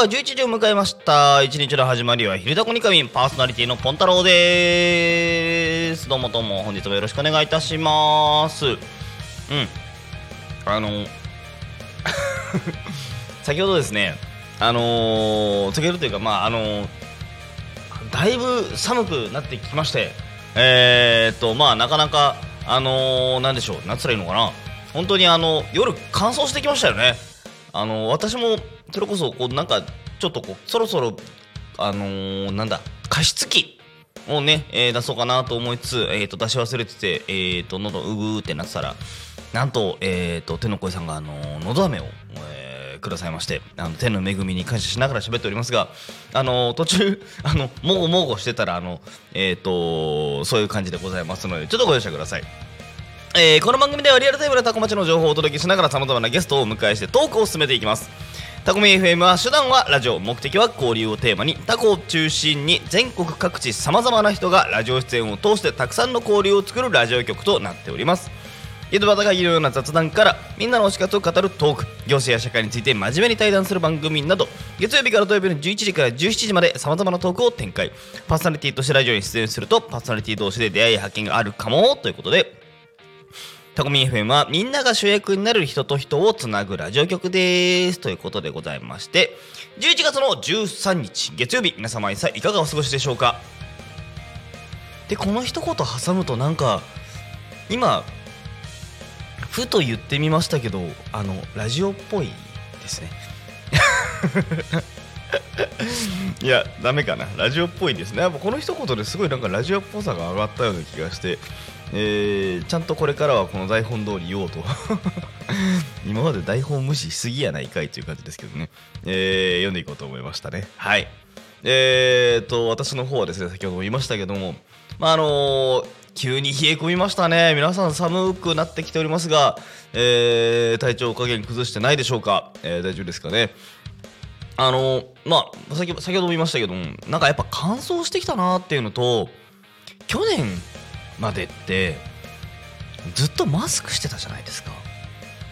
は11時を迎えました。一日の始まりは昼タコニカミンパーソナリティのポンタロウです。どうもどうも。本日もよろしくお願いいたします。うん。あの 先ほどですねあのー、先ほどというかまああのー、だいぶ寒くなってきましてえー、っとまあなかなかあのー、なんでしょう夏らいいのかな。本当にあの夜乾燥してきましたよね。あの私もそれこそこうなんかちょっとこうそろそろあのー、なんだ加湿器をね、えー、出そうかなと思いつつ、えー、と出し忘れてて、えー、と喉うぐーってなってたらなんと,、えー、と天の声さんが、あのー、のど飴を、えー、くださいましてあの天の恵みに感謝しながら喋っておりますが、あのー、途中 あのもごもごしてたらあの、えー、とそういう感じでございますのでちょっとご容赦ください。えー、この番組ではリアルタイムでタコ町の情報をお届けしながらさまざまなゲストをお迎えしてトークを進めていきますタコミ FM は手段はラジオ目的は交流をテーマにタコを中心に全国各地さまざまな人がラジオ出演を通してたくさんの交流を作るラジオ局となっております。井戸端会議のような雑談からみんなの推し活を語るトーク行政や社会について真面目に対談する番組など月曜日から土曜日の11時から17時までさまざまなトークを展開。パーソナリティとしてラジオに出演するとパーソナリティ同士で出会い発見があるかもということでタコミ FM はみんなが主役になる人と人をつなぐラジオ局です。ということでございまして、11月の13日月曜日、皆様いかがお過ごしでしょうか？で、この一言挟むとなんか、今、ふと言ってみましたけど、あの、ラジオっぽいですね。いや、ダメかな。ラジオっぽいですね。やっぱこの一言ですごいなんかラジオっぽさが上がったような気がして、えー、ちゃんとこれからはこの台本通り言おうと。今まで台本無視しすぎやないかいという感じですけどね、えー、読んでいこうと思いましたね。はい。えーと私の方はですね先ほども言いましたけどもまああのー、急に冷え込みましたね。皆さん寒くなってきておりますが、えー、体調加減崩してないでしょうか、えー、大丈夫ですかね？あの、まあ先先ほども言いましたけどもなんかやっぱ乾燥してきたなっていうのと去年までってずっとマスクしてたじゃないですか。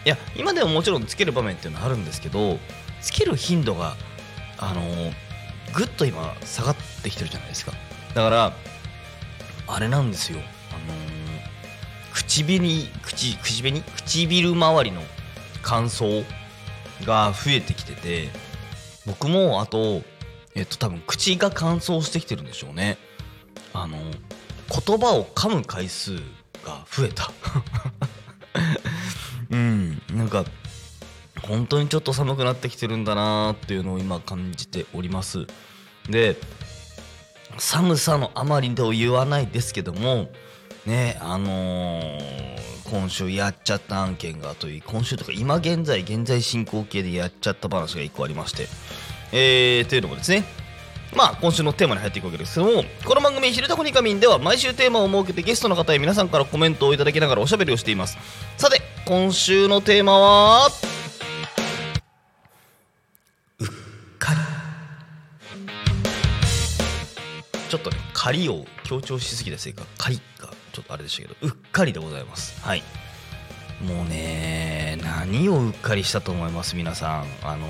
いや今でももちろんつける場面っていうのはあるんですけどつける頻度があの、ぐっと今下がってきてるじゃないですか。だからあれなんですよ。あのー、唇口口紅？唇周りの乾燥が増えてきてて僕もあとえっと多分口が乾燥してきてるんでしょうね。あのー言葉を噛む回数が増えた。うん。なんか本当にちょっと寒くなってきてるんだなっていうのを今感じております。で寒さのあまりと言わないですけどもねあのー、今週やっちゃった案件がという今週とか今現在現在進行形でやっちゃった話が1個ありまして。えー、というのもですねまあ、今週のテーマに入っていくわけですけども、この番組、ひるたこにかみんでは毎週テーマを設けてゲストの方へ皆さんからコメントをいただきながらおしゃべりをしています。さて、今週のテーマは、うっかり。ちょっとね、仮を強調しすぎたせいか、仮がちょっとあれでしたけど、うっかりでございます。はい。もうね何をうっかりしたと思います皆さん。あの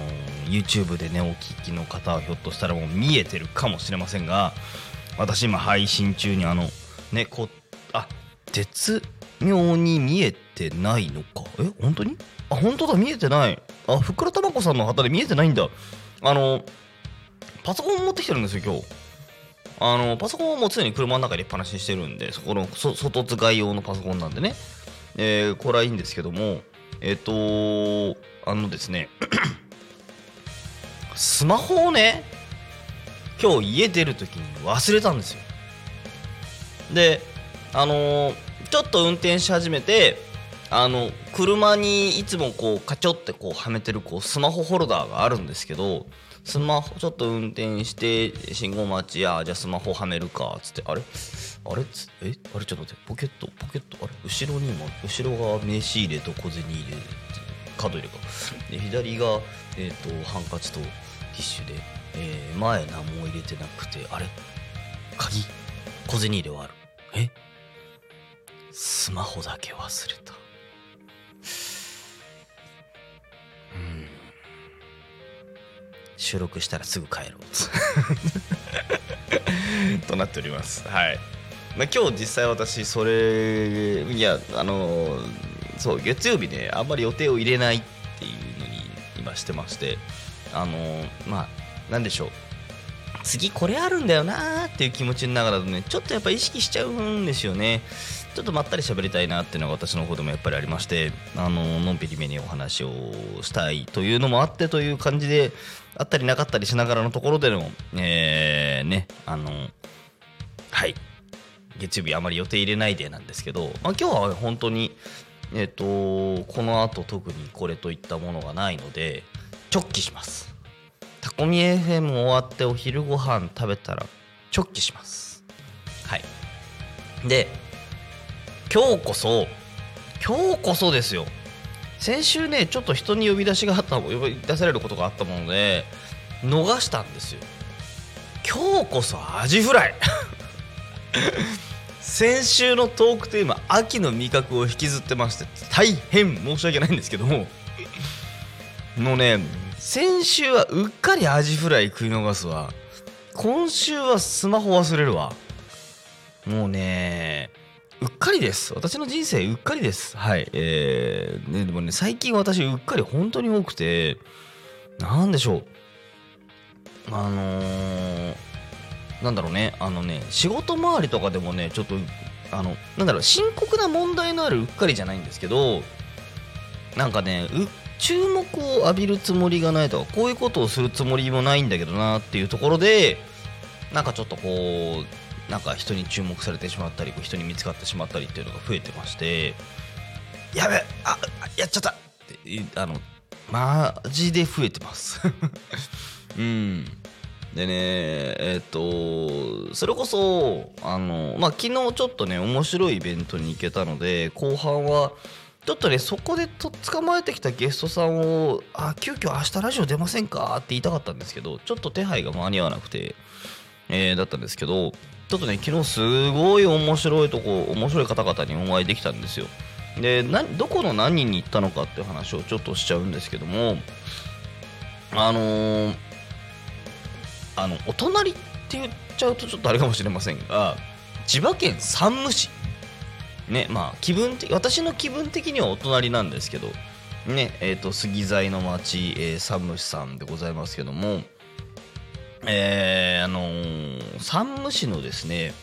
YouTube でねお聞きの方はひょっとしたらもう見えてるかもしれませんが私今配信中にあのねこあ絶妙に見えてないのか。え本当に？あ本当だ見えてない。あふっくらたまこさんの旗で見えてないんだ。あのパソコン持ってきてるんですよ今日。あのパソコンはもう常に車の中に入れっぱなしにしてるんでそこの外使い用のパソコンなんでね。えー、これはいいんですけども、えっ、ー、とあのですね、スマホをね、今日家出るときに忘れたんですよ。で、あのー、ちょっと運転し始めて、あの車にいつもこうカチョってこうはめてるこうスマホホルダーがあるんですけどスマホちょっと運転して信号待ちやじゃあスマホはめるかっつってあれ？あれ？つえ？あれ？ちょっと待ってポケットポケットあれ？後ろにも後ろが名刺入れと小銭入れカード入れか。で左が、えーと、ハンカチとティッシュで、えー、前何も入れてなくてあれ？鍵？小銭入れはある。え？スマホだけ忘れた。うん。収録したらすぐ帰ろう。となっております。はい。まあ、今日実際私それいやあのそう月曜日ねあんまり予定を入れないっていうのに今してましてあのまあなんでしょう。次これあるんだよなーっていう気持ちの中だとねちょっとやっぱ意識しちゃうんですよね。ちょっとまったり喋りたいなっていうのが私の方でもやっぱりありましてあののんびりめにお話をしたいというのもあってという感じであったりなかったりしながらのところでのえー、ねあのはい。月曜日あまり予定入れないでなんですけど、まあ、今日は本当にえっ、ー、とこの後特にこれといったものがないので直帰します。タコミ FM 終わってお昼ご飯食べたら直帰します。はい。で今日こそ今日こそですよ。先週ねちょっと人に呼び出しがあった呼び出されることがあったもので逃したんですよ。今日こそアジフライ。先週のトークテーマ秋の味覚を引きずってまして大変申し訳ないんですけども。のね先週はうっかりアジフライ食い逃すわ。今週はスマホ忘れるわ。もうねうっかりです。私の人生うっかりです。はい。えー、ねでもね最近私うっかり本当に多くてなんでしょう。あのー、なんだろうね。あのね仕事周りとかでもねちょっとあのなんだろう深刻な問題のあるうっかりじゃないんですけどなんかねう注目を浴びるつもりがないとかこういうことをするつもりもないんだけどなっていうところでなんかちょっとこうなんか人に注目されてしまったり人に見つかってしまったりっていうのが増えてましてやべあやっちゃった。ってあのマジで増えてます。うん。でねえっ、とそれこそあのまあ昨日ちょっとね面白いイベントに行けたので後半はちょっとねそこでと捕まえてきたゲストさんを「あ急遽明日ラジオ出ませんか?」って言いたかったんですけどちょっと手配が間に合わなくて、えー、だったんですけどちょっとね昨日すごい面白いとこ面白い方々にお会いできたんですよ。でどこの何に行ったのかっていう話をちょっとしちゃうんですけどもあのー、あのお隣って言っちゃうとちょっとあれかもしれませんが千葉県山武市。ねまあ気分的私の気分的にはお隣なんですけどねえっ、ー、と杉材の町、えー、山武市さんでございますけどもえー、あのー、山武市のですね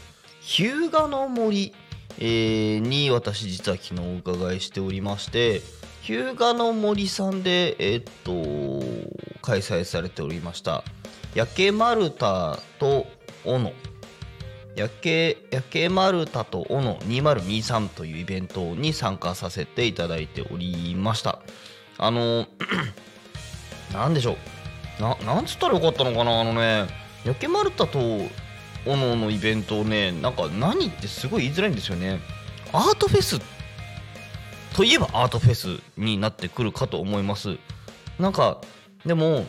日向の森、えー、に私実は昨日お伺いしておりまして日向の森さんでえっ、と開催されておりました。焼け丸太と斧夜景夜景丸太と斧2023というイベントに参加させていただいておりました。あの なんでしょう。ななんつったらよかったのかなあのね夜景丸太と斧のイベントをねなんか何ってすごい言いづらいんですよね。アートフェスといえばアートフェスになってくるかと思います。なんかでも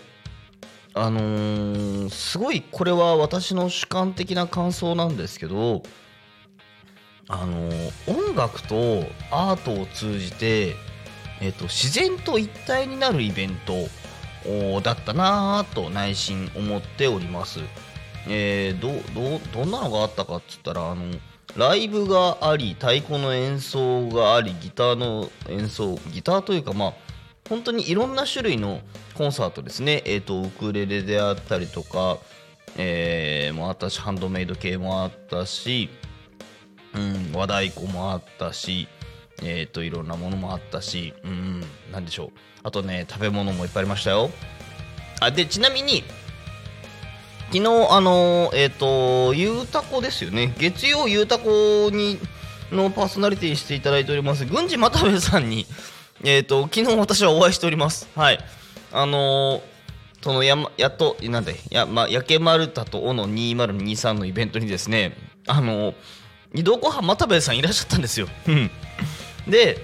あのー、すごいこれは私の主観的な感想なんですけどあのー、音楽とアートを通じて、えーと、自然と一体になるイベントだったなぁと内心思っております。えー、どどどんなのがあったかっつったらあのライブがあり太鼓の演奏がありギターの演奏ギターというかまあ本当にいろんな種類のコンサートですね、えーと、ウクレレであったりとか、えー、もあったしハンドメイド系もあったし、うん、和太鼓もあったし、えーと、いろんなものもあったし、うん、なんでしょうあとね食べ物もいっぱいありましたよあでちなみに昨日あのえっ、ー、とゆうたこですよね月曜ゆうたこにのパーソナリティしていただいております郡司又部さんにえっ、ー、と、昨日私はお会いしております。はい。あの、そのや、やっと、なんで、や、まあ、焼け丸太とおの2023のイベントにですね、あのー、移動後半又部さんいらっしゃったんですよ。で、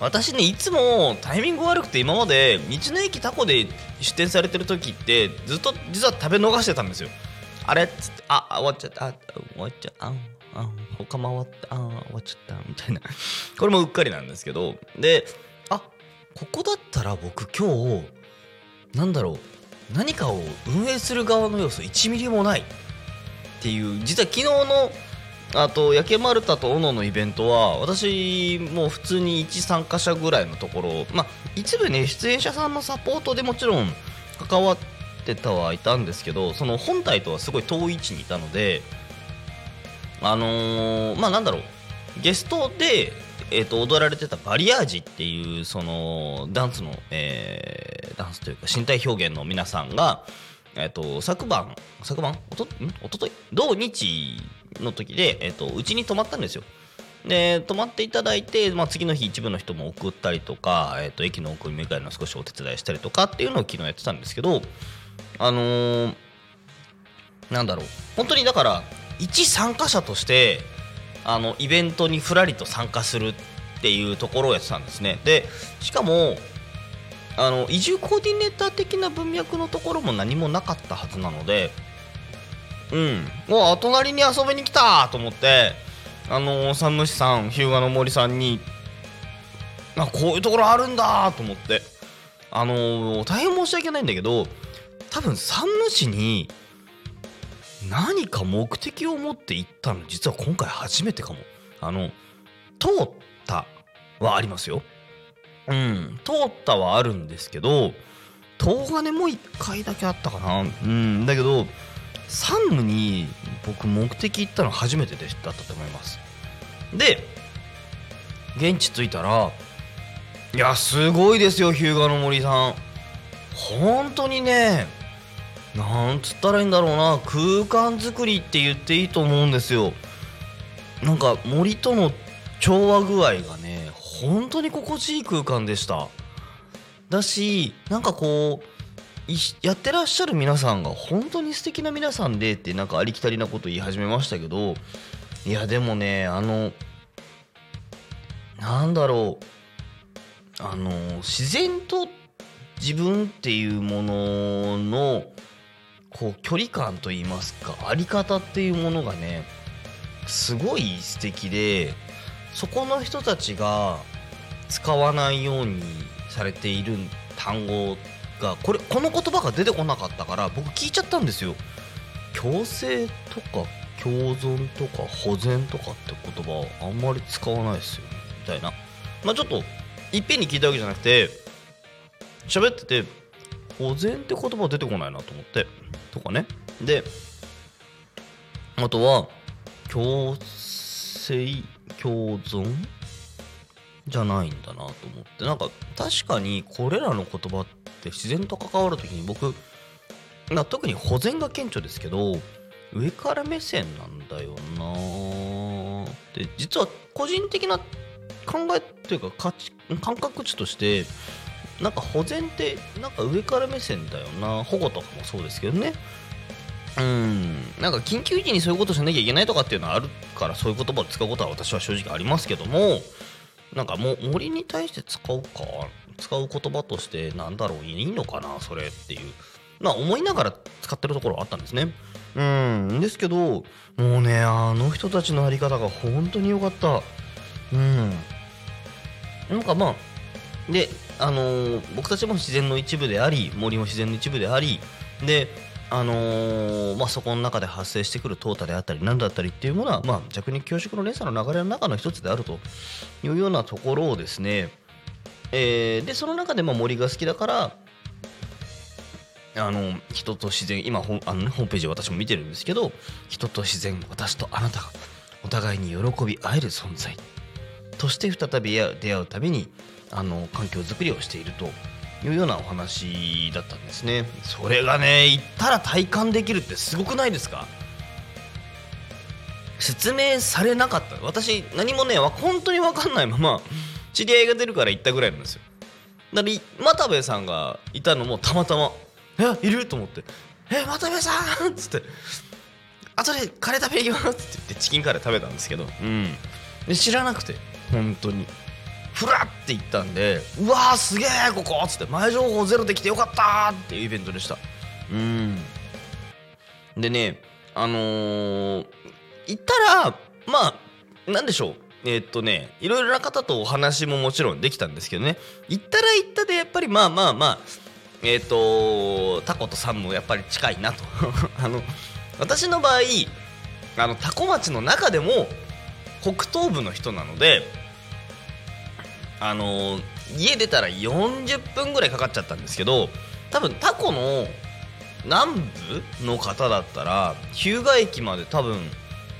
私ね、いつもタイミング悪くて今まで道の駅タコで出店されてる時ってずっと実は食べ逃してたんですよ。あれっつって、あ、終わっちゃった、あ、終わっちゃった、ああ他回ってああ終わっちゃった。みたいな。これもうっかりなんですけど。であここだったら僕今日なんだろう。何かを運営する側の要素1ミリもないっていう実は昨日のあと焼け丸太と斧のイベントは私も普通に一参加者ぐらいのところまあ一部ね出演者さんのサポートでもちろん関わってたはいたんですけどその本体とはすごい遠い位置にいたのであのー、まあなんだろうゲストで、えー、と踊られてたバリアージっていうそのダンスの、えー、ダンスというか身体表現の皆さんが、えー、と昨晩昨晩？おとん？おととい？同日の時で、えー、とうちに泊まったんですよ。で泊まっていただいて、まあ、次の日一部の人も送ったりとか、えー、と駅の送り迎えの少しお手伝いしたりとかっていうのを昨日やってたんですけどあのー、なんだろう。本当にだから一参加者としてあのイベントにふらりと参加するっていうところをやってたんですね。でしかもあの移住コーディネーター的な文脈のところも何もなかったはずなのでうん。もう隣に遊びに来たと思ってあのサムシさん日向の森さんにあこういうところあるんだと思ってあの大変申し訳ないんだけど多分山武市に何か目的を持って行ったの実は今回初めてかも。あの通ったはありますよ。うん通ったはあるんですけど東金も1回だけあったかな。うんだけど山武に僕目的行ったの初めてでだったと思います。で現地着いたらいやすごいですよ日向の森さん。本当にねなんつったらいいんだろうな空間作りって言っていいと思うんですよ。なんか森との調和具合が本当に心地いい空間でした。だしなんかこうやってらっしゃる皆さんが本当に素敵な皆さんでってなんかありきたりなこと言い始めましたけどいやでもねあのなんだろうあの自然と自分っていうもののこう距離感といいますかあり方っていうものがねすごい素敵でそこの人たちが使わないようにされている単語がこれこの言葉が出てこなかったから僕聞いちゃったんですよ。共生とか共存とか保全とかって言葉あんまり使わないですよね。みたいな。まあちょっといっぺんに聞いたわけじゃなくて喋ってて保全って言葉出てこないなと思ってとかね。であとは共生共存？じゃないんだなと思って。なんか確かにこれらの言葉って自然と関わる時に僕な特に保全が顕著ですけど上から目線なんだよなで実は個人的な考えというか価値感覚値としてなんか保全ってなんか上から目線だよな。保護とかもそうですけどね。うん。なんか緊急時にそういうことしなきゃいけないとかっていうのはあるからそういう言葉を使うことは私は正直ありますけどもなんかもう森に対して使うか使う言葉としてなんだろういいのかなそれっていう。まあ思いながら使ってるところはあったんですね。うん。ですけどもうねあの人たちのあり方が本当に良かった。うん。なんかまあであのー、僕たちも自然の一部であり森も自然の一部でありであのー、まあ、そこの中で発生してくる淘汰であったり何だったりっていうものは、まあ、弱肉強食の連鎖の流れの中の一つであるというようなところをですね、えー、でその中でも森が好きだからあの人と自然今あの、ね、ホームページ私も見てるんですけど人と自然私とあなたがお互いに喜び合える存在として再び出会うためにあの環境づくりをしていると。いうようなお話だったんですね。それがね行ったら体感できるってすごくないですか？説明されなかった。私何もね本当に分かんないまま知り合いが出るから行ったぐらいなんですよ。だから又部さんがいたのもたまたま「えいる?」と思って「え又部さん!」っつって「後でカレー食べに行きます」って言ってチキンカレー食べたんですけど。うん。で知らなくて本当に。ふらって行ったんでうわーすげえここっつって前情報ゼロできてよかったっていうイベントでした。うん。でねあのー、行ったらまあなんでしょう。えー、っとねいろいろな方とお話ももちろんできたんですけどね。行ったら行ったでやっぱりまあまあまあえっ、とタコとサンもやっぱり近いなと。あの私の場合あのタコ町の中でも北東部の人なのであの家出たら40分ぐらいかかっちゃったんですけど多分タコの南部の方だったら日向駅まで多分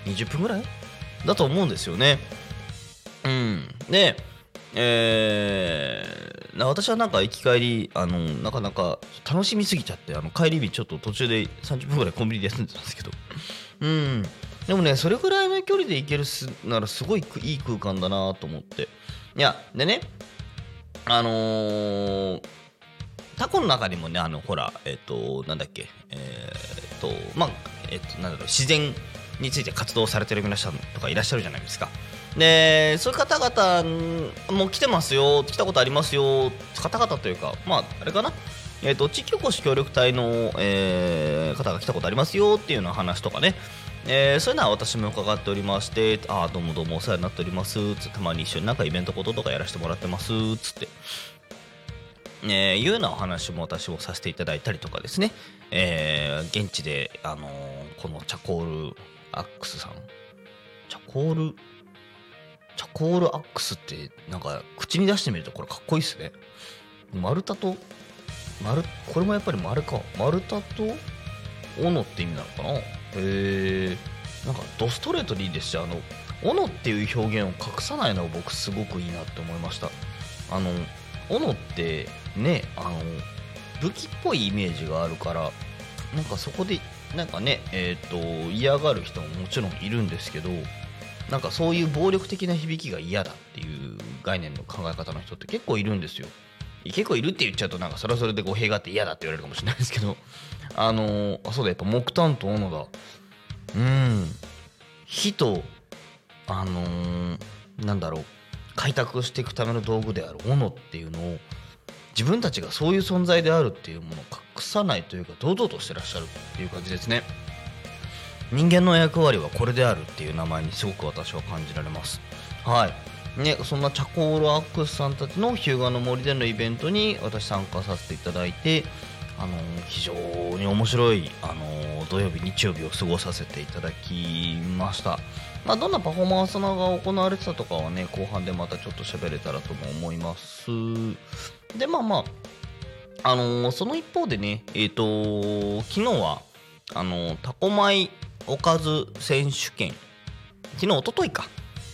20分ぐらいだと思うんですよね。うん、で、えー、私はなんか行き帰りあのなかなか楽しみすぎちゃってあの帰り日ちょっと途中で30分ぐらいコンビニで休んでたんですけど、うん、でもねそれぐらいの距離で行けるならすごいいい空間だなと思って。いやでねあのー、タコの中にもねあのほらえっ、となんだっけえっ、とまあえっ、となんだろう自然について活動されてる皆さんとかいらっしゃるじゃないですか。でそういう方々も来てますよ来たことありますよ方々というかまああれかな。えーと、地域おこし協力隊の、えー、方が来たことありますよっていうような話とかね、えー、そういうのは私も伺っておりましてああどうもどうもお世話になっておりますつってたまに一緒になんかイベントこととかやらせてもらってますつって。えー、いうようなお話も私もさせていただいたりとかですね、えー、現地で、あのー、このチャコールアックスさん。チャコール？チャコールアックスってなんか口に出してみるとこれかっこいいっすね。丸太と丸これもやっぱり丸か。丸太と斧って意味なのかな？へえなんかドストレートでいいですしあの斧っていう表現を隠さないのが僕すごくいいなって思いました。あの斧ってねあの武器っぽいイメージがあるからなんかそこでなんかねえっ、ー、と嫌がる人ももちろんいるんですけどなんかそういう暴力的な響きが嫌だっていう概念の考え方の人って結構いるんですよ。結構いるって言っちゃうとなんかそれはそれで語弊があって嫌だって言われるかもしれないですけど。あのー、あそうだやっぱ木炭と斧だ。うん。火とあのー、なんだろう。開拓していくための道具である斧っていうのを自分たちがそういう存在であるっていうものを隠さないというか堂々としてらっしゃるっていう感じですね。人間の役割はこれであるっていう名前にすごく私は感じられます。はい。ね、そんなチャコールアックスさんたちの日向の森でのイベントに私参加させていただいてあの非常に面白いあの土曜日日曜日を過ごさせていただきました、まあ、どんなパフォーマンスが行われてたとかはね後半でまたちょっと喋れたらとも思います。でまあまああのその一方でねえっ、ー、と昨日はあのタコ米おかず選手権。昨日おとといか、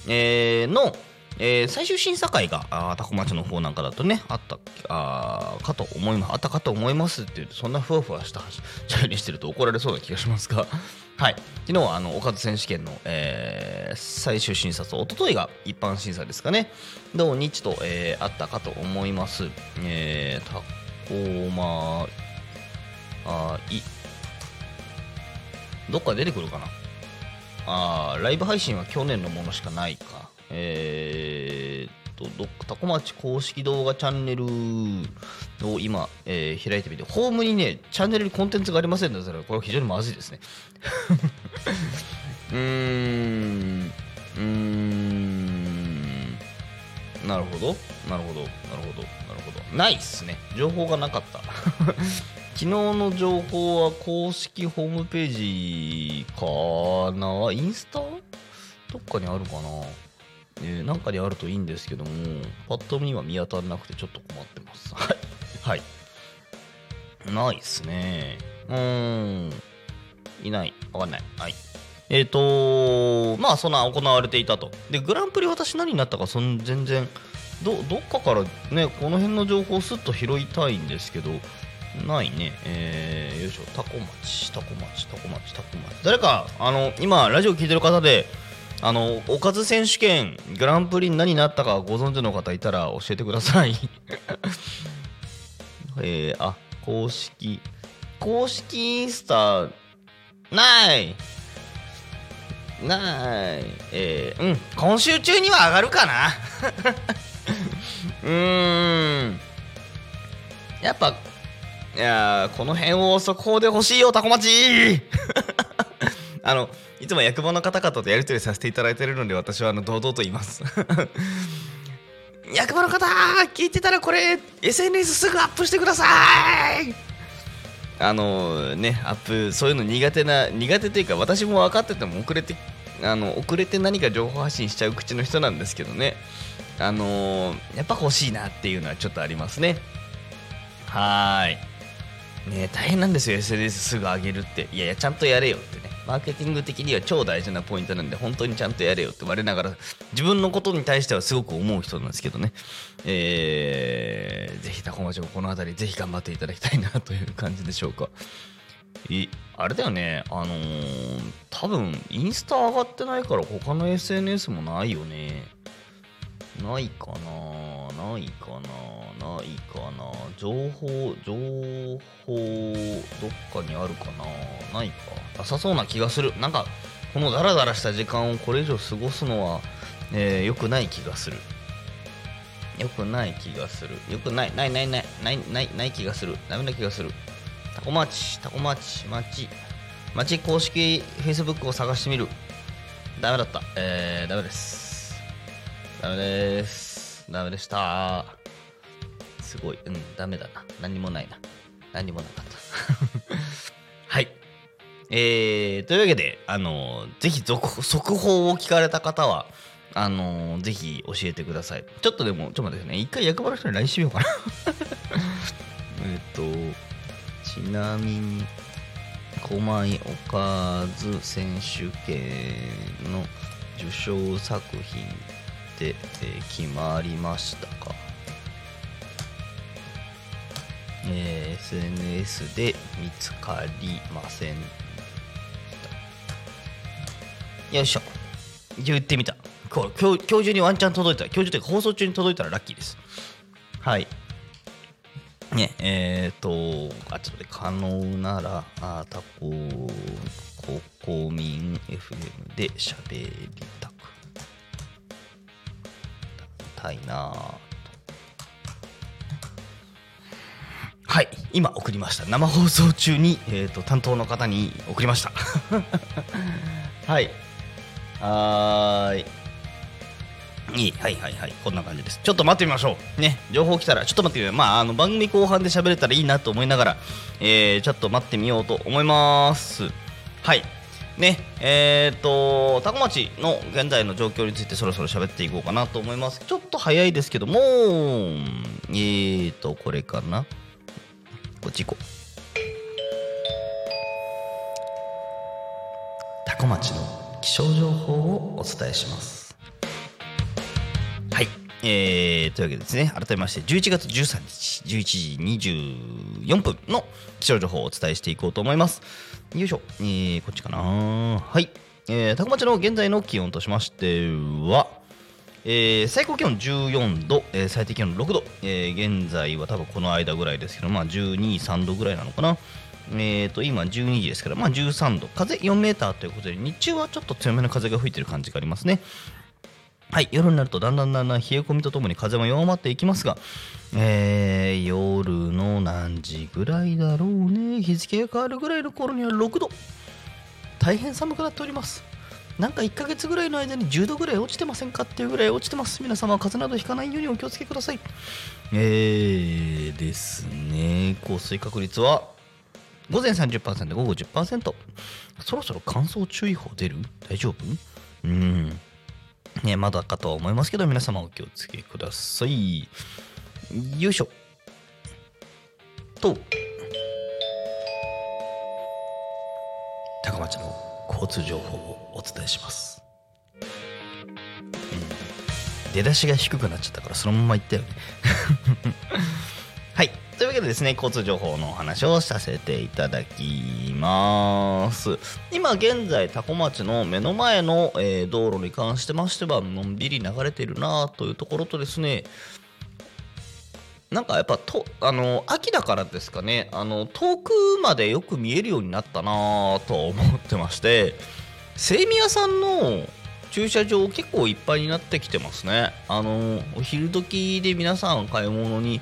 えー、のえー、最終審査会があタコ町の方なんかだとねあったあかと思います。あったかと思いますって言うとそんなふわふわしたしゃべりしてると怒られそうな気がしますが。はい。昨日はあのおかず選手権の、えー、最終審査と一昨日が一般審査ですかね。土日と、えー、あったかと思います。えー、タコマあいどっか出てくるかな。あライブ配信は去年のものしかないか。えー、っと、どタコ町公式動画チャンネルを今、えー、開いてみて、ホームにね、チャンネルにコンテンツがありませんので、これは非常にまずいですね。うーん、うーん、なるほど、なるほど、なるほど、なるほど。ないっすね。情報がなかった。昨日の情報は公式ホームページかな？インスタ？どっかにあるかな？えー、なんかであるといいんですけども、パッと見は見当たらなくてちょっと困ってます。はい。はい。ないっすね。うん。いない。わかんない。はい。えっ、ー、とまあ、そんな行われていたと。で、グランプリ私何になったか、そん全然、ど、どっかからね、この辺の情報をすっと拾いたいんですけど、ないね。えー、よいしょ。タコ町、タコ町、タコ町、タコ町。誰か、あの、今、ラジオ聞いてる方で、あのおかず選手権グランプリに何になったかご存知の方いたら教えてください。えー、あ公式。公式インスタない。ない。えー、うん。今週中には上がるかな。うーん。やっぱいやこの辺を速報で欲しいよタコ町あのいつも役場の方々とやり取りさせていただいているので私はあの堂々と言います。役場の方聞いてたらこれ SNS すぐアップしてください。あのねアップそういうの苦手な苦手というか私も分かってても遅れてあの遅れて何か情報発信しちゃう口の人なんですけどね。あのやっぱ欲しいなっていうのはちょっとありますね。はーい。ね大変なんですよ SNS すぐ上げるって。いやいやちゃんとやれよって。マーケティング的には超大事なポイントなんで本当にちゃんとやれよって言われながら自分のことに対してはすごく思う人なんですけどね。えー、ぜひタコ町もこの辺りぜひ頑張っていただきたいなという感じでしょうか。いあれだよね。あのー、多分インスタ上がってないから他の SNS もないよね。ないかなないかなないかな。情報情報どっかにあるかな。ないか。なさそうな気がする。なんかこのダラダラした時間をこれ以上過ごすのは、えー、よくない気がする。よくない気がする。よくないないないないないないない気がする。ダメな気がする。タコ町タコ町町町公式 Facebook を探してみる。ダメだった。えー、ダメです。ダメです。ダメでした。すごい。うん、ダメだな。何もないな。何もなかった。はい。えー、というわけで、あのぜひ速報を聞かれた方は、あのぜひ教えてください。ちょっとでも、ちょっと待ってね。一回役場の人に LINE してみようかな えっと、ちなみに、狛江おかず選手権の受賞作品て、えー、決まりましたか、えー、SNS で見つかりませんよいしょ。言ってみた。今日今日中にワンチャン届いた。今日中というか放送中に届いたらラッキーです。はい。ねえっ、ー、とあちょっと可能ならあタコ国民 FM で喋りたいなはい今送りました。生放送中に、えーと、担当の方に送りました。はい。はい。いいはいはいはい。こんな感じです。ちょっと待ってみましょう。ね情報来たらちょっと待ってまああの番組後半で喋れたらいいなと思いながら、えー、ちょっと待ってみようと思います。はい。ねえっ、ー、と多古町の現在の状況についてそろそろ喋っていこうかなと思います。ちょっと早いですけどもえーとこれかな？こっち行こう。多古町の気象情報をお伝えします。えー、というわけでですね。改めまして11月13日11時24分の気象情報をお伝えしていこうと思います。よいしょ、えー、こっちかな。はい、えー、高町の現在の気温としましては、えー、最高気温14度、えー、最低気温6度、えー、現在は多分この間ぐらいですけど、まあ、12、3度ぐらいなのかな。えー、と今12時ですから、まあ、13度、風4メーターということで、日中はちょっと強めの風が吹いている感じがありますね。はい、夜になるとだんだんだんだん冷え込みとともに風も弱まっていきますが、えー、夜の何時ぐらいだろうね。日付が変わるぐらいの頃には6度。大変寒くなっております。なんか1ヶ月ぐらいの間に10度ぐらい落ちてませんかっていうぐらい落ちてます。皆様は風邪などひかないようにお気をつけください。えーですね。降水確率は午前30%午後10%そろそろ乾燥注意報出る？大丈夫？うん。ねまだかと思いますけど皆様お気をつけください。よいしょ。と。高町の交通情報をお伝えします、うん、出だしが低くなっちゃったからそのまま言ったよね。というわけでですね交通情報のお話をさせていただきます。今現在多古町の目の前の、えー、道路に関してましてはのんびり流れているなというところとですねなんかやっぱとあの秋だからですかねあの遠くまでよく見えるようになったなと思ってまして精味屋さんの駐車場結構いっぱいになってきてますね。あのお昼時で皆さん買い物に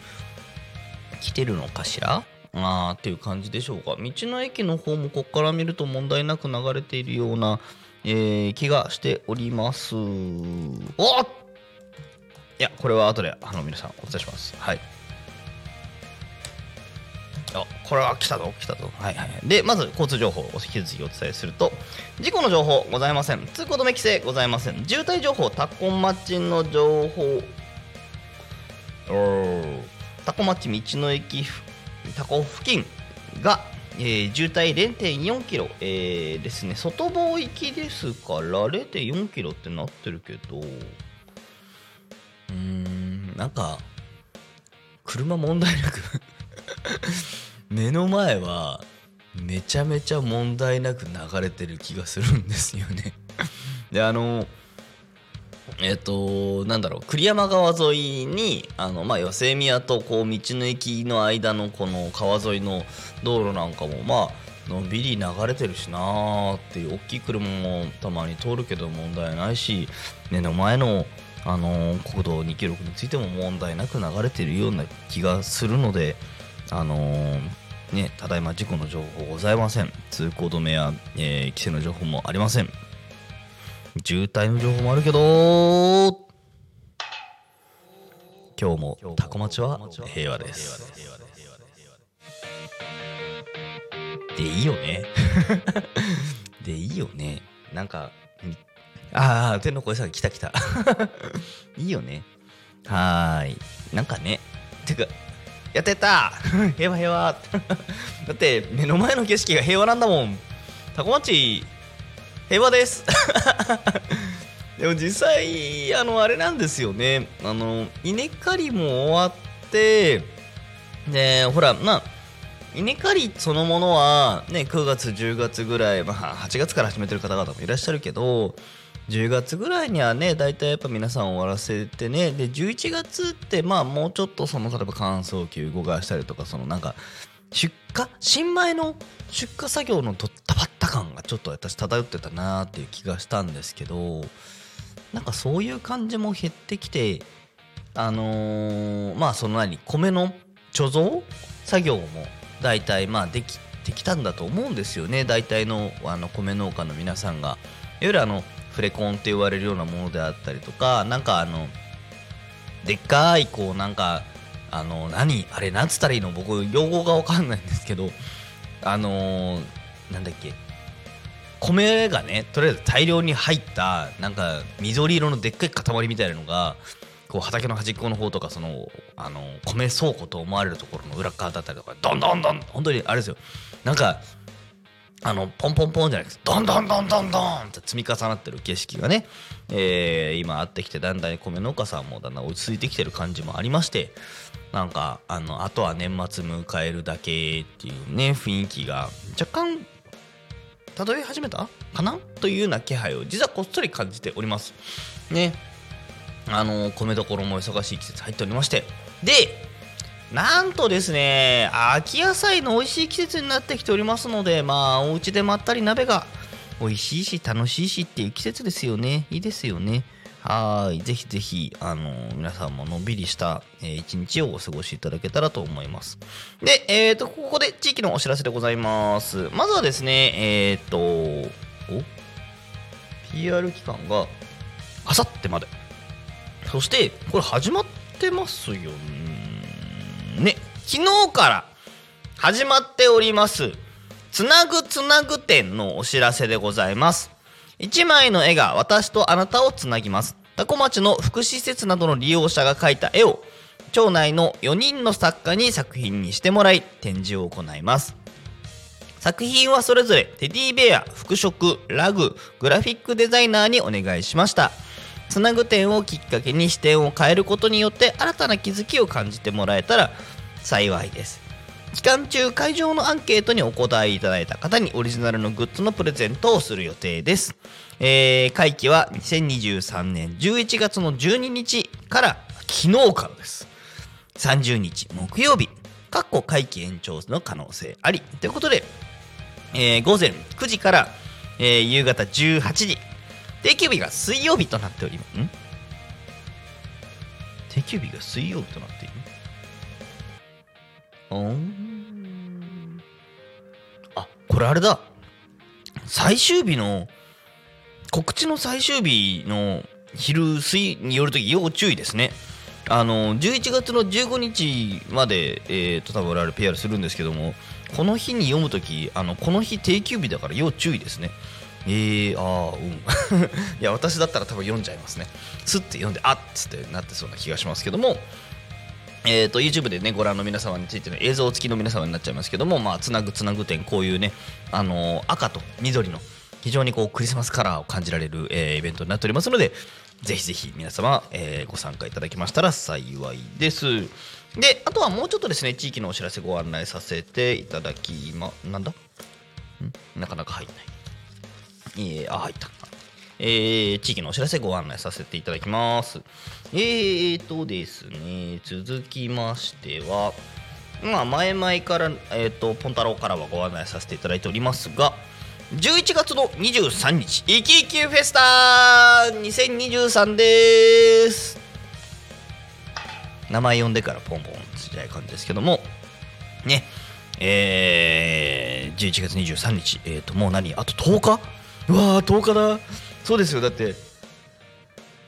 来てるのかしら？あーっていう感じでしょうか。道の駅の方もここから見ると問題なく流れているような、えー、気がしております。おっ！やこれは後であの皆さんお伝えします。はい。あこれは来たぞ来たぞ。はいはいでまず交通情報を引き続きお伝えすると事故の情報ございません。通行止め規制ございません。渋滞情報タコマッチの情報。タコマッチ道の駅タコ付近が、えー、渋滞0.4キロ、えー、ですね。外房行きですから0.4キロってなってるけどうーんなんか車問題なく 目の前はめちゃめちゃ問題なく流れてる気がするんですよね。であのえっ、となんだろう栗山川沿いにあの、まあ、寄せ宮とこう道の駅の間のこの川沿いの道路なんかもまあのんびり流れてるしなーっていう大きい車もたまに通るけど問題ないし目の前のあのー、国道2キロについても問題なく流れてるような気がするのであのー、ね、ただいま事故の情報ございません。通行止めや、えー、規制の情報もありません。渋滞の情報もあるけど。今日もタコ町は平和です。でいいよね。でいいよね。なんかああ天の声さん来た来た。いいよね。はーい。なんかね。てかやってた。平和平和。だって目の前の景色が平和なんだもん。タコ町平和です。でも実際あのあれなんですよね。あの稲刈りも終わってでほらまあ稲刈りそのものはね9月10月ぐらい、まあ、8月から始めてる方々もいらっしゃるけど10月ぐらいにはね大体やっぱ皆さん終わらせてねで11月ってまあもうちょっとその例えば乾燥機動かしたりとかそのなんか出荷新米の出荷作業のドッタバッタ感がちょっと私漂ってたなーっていう気がしたんですけどなんかそういう感じも減ってきてあのー、まあその何米の貯蔵作業も大体まあできてきたんだと思うんですよね。大体のあの米農家の皆さんが。いわゆるあのフレコンって言われるようなものであったりとかなんかあのでっかいこうなんかあの何あれなんつったらいいの？僕用語が分かんないんですけどあのー、なんだっけ？米がねとりあえず大量に入ったなんか緑色のでっかい塊みたいなのがこう畑の端っこの方とかそのあの米倉庫と思われるところの裏側だったりとかどんどんどん本当にあれですよ。なんかあのポンポンポンじゃないですどんどんどんどんどんって積み重なってる景色がね、えー、今あってきてだんだん米農家さんもだんだん落ち着いてきてる感じもありましてなんかあのあとは年末迎えるだけっていうね雰囲気が若干漂い始めたかなというような気配を実はこっそり感じております。ね。あの米どころも忙しい季節入っておりまして。でなんとですね秋野菜の美味しい季節になってきておりますのでまあお家でまったり鍋が美味しいし楽しいしっていう季節ですよね。いいですよね。はい。ぜひぜひ、あのー、皆さんものんびりした、えー、一日をお過ごしいただけたらと思います。で、えっ、ー、と、ここで地域のお知らせでございます。まずはですね、えっ、と、お ?PR 期間が、あさってまで。そして、これ始まってますよね。昨日から始まっております、つなぐつなぐ展のお知らせでございます。1枚の絵が私とあなたをつなぎます。多古町の福祉施設などの利用者が描いた絵を町内の4人の作家に作品にしてもらい展示を行います。作品はそれぞれテディベア、服飾、ラグ、グラフィックデザイナーにお願いしました。つなぐ点をきっかけに視点を変えることによって新たな気づきを感じてもらえたら幸いです。期間中会場のアンケートにお答えいただいた方にオリジナルのグッズのプレゼントをする予定です、えー、会期は2023年11月の12日から昨日からです。30日木曜日。かっこ会期延長の可能性あり。ということで、えー、午前9時から、えー、夕方18時。定休日が水曜日となっております。定休日が水曜日となっているあ、これあれだ。最終日の、告知の最終日の昼過ぎによるとき要注意ですね。あの11月の15日まで、えー、と多分我々 PR するんですけどもこの日に読むときあのこの日定休日だから要注意ですね。えー、ああうん。いや私だったら多分読んじゃいますね。すって読んであっつってなってそうな気がしますけどもえーと、YouTube でねご覧の皆様についての映像付きの皆様になっちゃいますけども、まあ、つなぐつなぐ点こういうね、あのー、赤と緑の非常にこうクリスマスカラーを感じられる、えー、イベントになっておりますのでぜひぜひ皆様、えー、ご参加いただきましたら幸いです。であとはもうちょっとですね地域のお知らせご案内させていただきまなんだ？ん？なかなか入んない。いえあ入った。えー、地域のお知らせご案内させていただきます。えーとですね、続きましては、まあ、前々から、えーと、ポンタロウからはご案内させていただいておりますが、11月の23日、イキイキフェスタ2023です。名前呼んでからポンポンつちゃい感じですけども、ね、えー、11月23日、えっ、ー、と、もう何？あと10日？うわー、10日だ。そうですよ。だって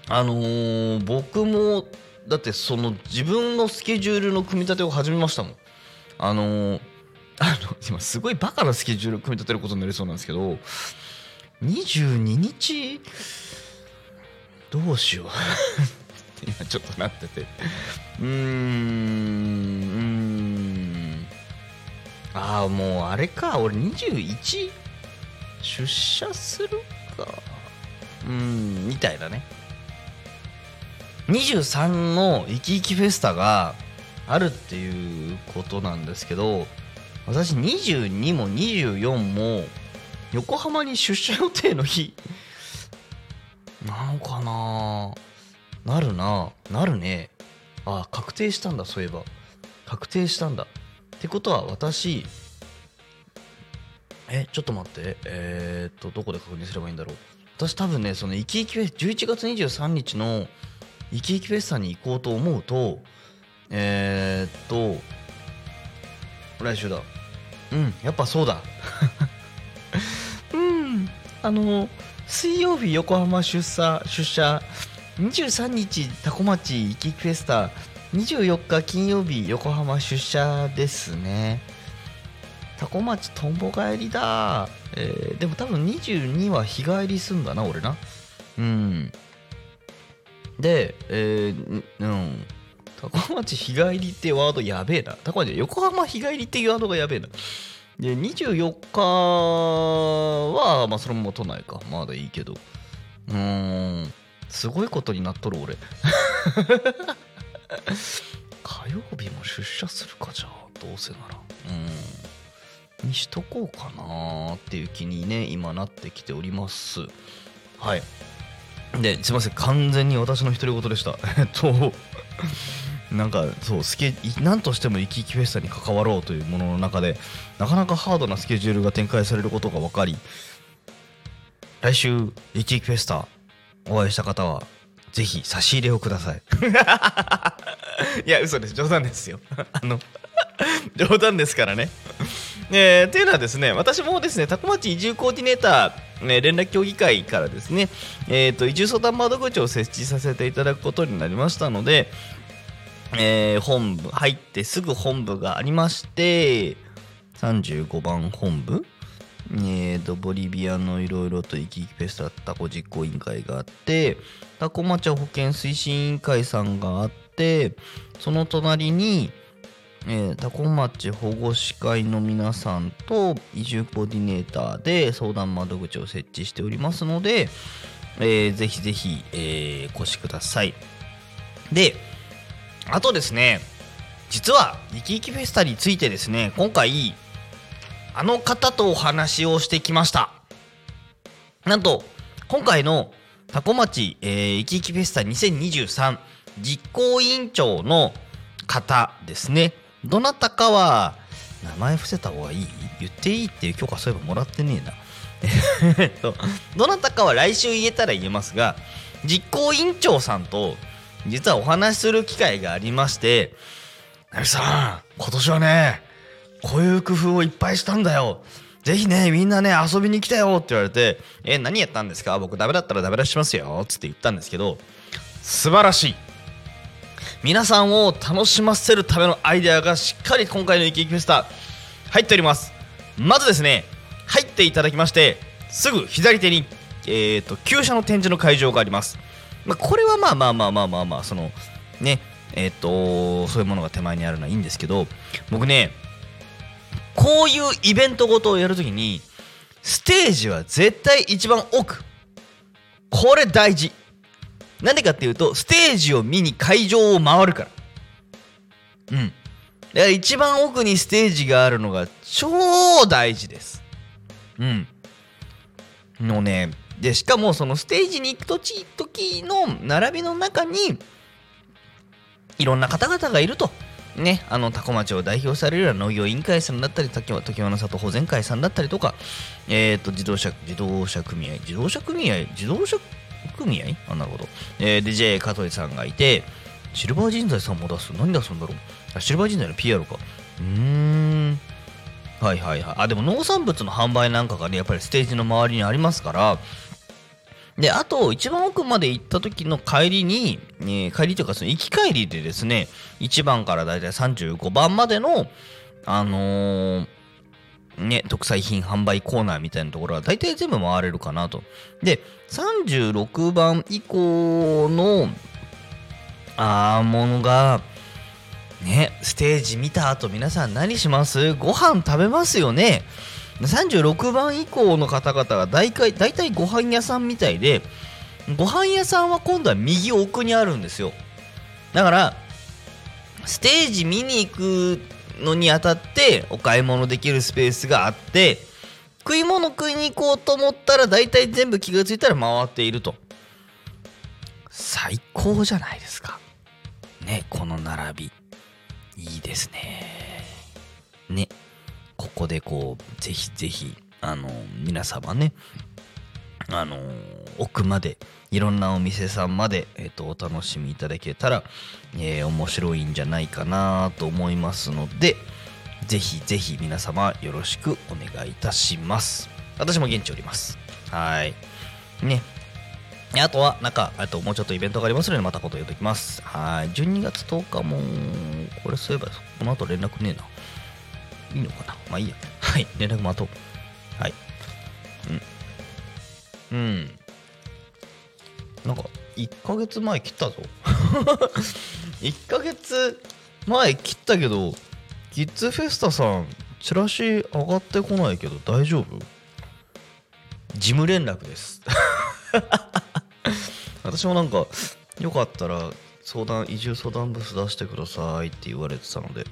あのー、僕もだってその自分のスケジュールの組み立てを始めましたもん。あのー、あの今すごいバカなスケジュール組み立てることになりそうなんですけど22日？どうしよう。今ちょっとなってて。うーんうん。ああもうあれか。俺21出社するか。うんみたいなね。23の生き生きフェスタがあるっていうことなんですけど私22も24も横浜に出社予定の日なのかななるななるね。あ確定したんだそういえば。確定したんだ。ってことは私えちょっと待って。えー、っとどこで確認すればいいんだろう。私多分ねそのイキイキフェス11月23日のイキイキフェスタに行こうと思うとえー、っと来週だ。うんやっぱそうだ。うん。あの水曜日横浜出社出社。23日タコ町イキイキフェスタ。24日金曜日横浜出社ですね。タコ町とんぼ帰りだ。えー、でも多分22は日帰りすんだな俺な。うん。でえー、うん。タコ町日帰りってワードやべえな。タコ町横浜日帰りっていうワードがやべえな。で24日はまあそれも都内か。まだいいけど。うーん。すごいことになっとる俺。火曜日も出社するかじゃあ。どうせなら。うん。にしとこうかなっていう気にね今なってきております。はい。ですいません。完全に私の独り言でした。えっとなんかそうスケ何としても生き生きフェスタに関わろうというものの中でなかなかハードなスケジュールが展開されることが分かり来週生き生きフェスタお会いした方はぜひ差し入れをください。いや嘘です。冗談ですよ。あの冗談ですからね。えー、というのはですね私もですね多古町移住コーディネーター、ね、連絡協議会からですね、えーと、移住相談窓口を設置させていただくことになりましたので、えー、本部入ってすぐ本部がありまして35番本部えーと、ボリビアのいろいろと生き生きフェスタタコ実行委員会があってタコ町保健推進委員会さんがあってその隣にえー、タコ町保護司会の皆さんと移住コーディネーターで相談窓口を設置しておりますので、えー、ぜひぜひ、えー、お越しください。で、あとですね、実は、イキイキフェスタについてですね、今回、あの方とお話をしてきました。なんと、今回のタコ町、えー、イキイキフェスタ2023実行委員長の方ですね。どなたかは、名前伏せた方がいい？言っていいっていう許可そういえばもらってねえな。えっと、どなたかは来週言えたら言えますが、実行委員長さんと実はお話しする機会がありまして、なみさん、今年はね、こういう工夫をいっぱいしたんだよ。ぜひね、みんなね、遊びに来たよって言われて、え、何やったんですか？僕ダメだったらダメ出しますよ。つって言ったんですけど、素晴らしい。皆さんを楽しませるためのアイデアがしっかり今回のイキイキフェスタ入っております。まずですね入っていただきましてすぐ左手にえっ、ー、と旧車の展示の会場があります。まあ、これはまあまあまあまあまあまあそのねえっ、ー、とそういうものが手前にあるのはいいんですけど僕ねこういうイベントごとをやるときにステージは絶対一番奥。これ大事。なんでかっていうと、ステージを見に会場を回るから。うん。だから一番奥にステージがあるのが超大事です。うん。のね、で、しかもそのステージに行くとち時の並びの中に、いろんな方々がいると。ね、あの、多古町を代表されるような農業委員会さんだったり、時和の里保全会さんだったりとか、えっ、ー、と、自動車、自動車組合、自動車組合、自動車組合あ、なるほど。えー、DJ 香取さんがいて、シルバー人材さんも出す？何出すんだろう？あ、シルバー人材の PR か。うーん。はいはいはい。あ、でも農産物の販売なんかがね、やっぱりステージの周りにありますから、で、あと、一番奥まで行った時の帰りに、えー、帰りというか、その行き帰りでですね、1番からだいたい35番までの、あのー、ね、特産品販売コーナーみたいなところは大体全部回れるかなと。で、36番以降の、あーものが、ね、ステージ見た後皆さん何します？ご飯食べますよね。36番以降の方々が大体大体ご飯屋さんみたいで、ご飯屋さんは今度は右奥にあるんですよ。だから、ステージ見に行くのにあたってお買い物できるスペースがあって食い物食いに行こうと思ったら大体全部気がついたら回っていると。最高じゃないですか。ねこの並び。いいですね。ねここでこうぜひぜひあの皆様ねあの奥までいろんなお店さんまで、えーと、お楽しみいただけたら、えー、面白いんじゃないかなと思いますのでぜひぜひ皆様よろしくお願いいたします私も現地おりますはいねあとは、なんか、あともうちょっとイベントがありますので、またこと言うときます。はい。12月10日も、これそういえば、この後連絡ねえな。いいのかなまあいいや。はい。連絡待とう。はい。うん。うん。なんか1ヶ月前切ったぞ。1ヶ月前切ったけどキッズフェスタさんチラシ上がってこないけど大丈夫？事務連絡です。私もなんかよかったら相談移住相談ブース出してくださいって言われてたので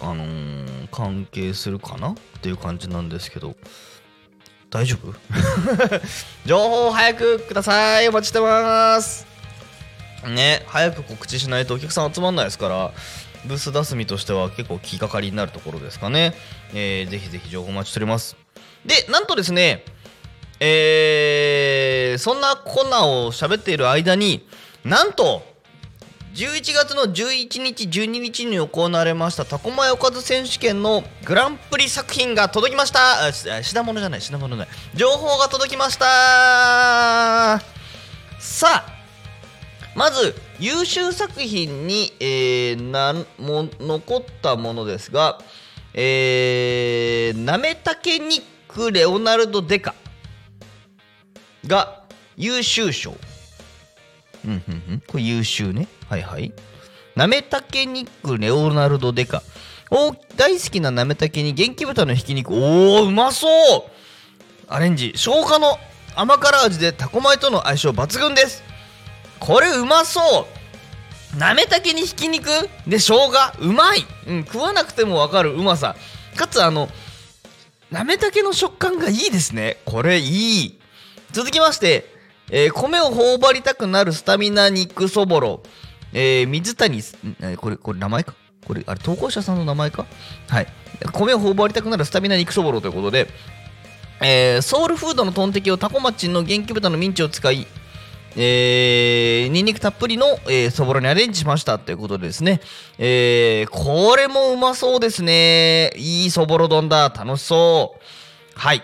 あのー、関係するかな？っていう感じなんですけど。大丈夫？情報を早くください。お待ちしてます。ね早く告知しないとお客さん集まんないですからブース出す身としては結構気がかりになるところですかね、えー、ぜひぜひ情報お待ちしております。でなんとですねえー、そんなコーナーを喋っている間になんと11月の11日12日に行われましたタコマヨカズ選手権のグランプリ作品が届きました。品物じゃない品物じゃない。情報が届きました。さあまず優秀作品に、えー、なも残ったものですがえー、なめたけニック・レオナルド・デカが優秀賞。うんうんうんこれ優秀ねはいはい。なめたけ肉レオナルドデカ。お大好きななめたけに元気豚のひき肉。おー、うまそうアレンジ。生姜の甘辛味でタコ米との相性抜群です。これうまそうなめたけにひき肉で生姜うまい、うん、食わなくてもわかるうまさ。かつあの、なめたけの食感がいいですね。これいい。続きまして、えー、米を頬張りたくなるスタミナ肉そぼろ。えー、水谷、これ、これ名前か？これ、あれ、投稿者さんの名前か？はい。米を頬張りたくなるスタミナ肉そぼろということで、えー、ソウルフードのトンテキをタコ町の元気豚のミンチを使い、えー、ニンニクたっぷりの、えー、そぼろにアレンジしましたということでですね、えー、これもうまそうですね。いいそぼろ丼だ。楽しそう。はい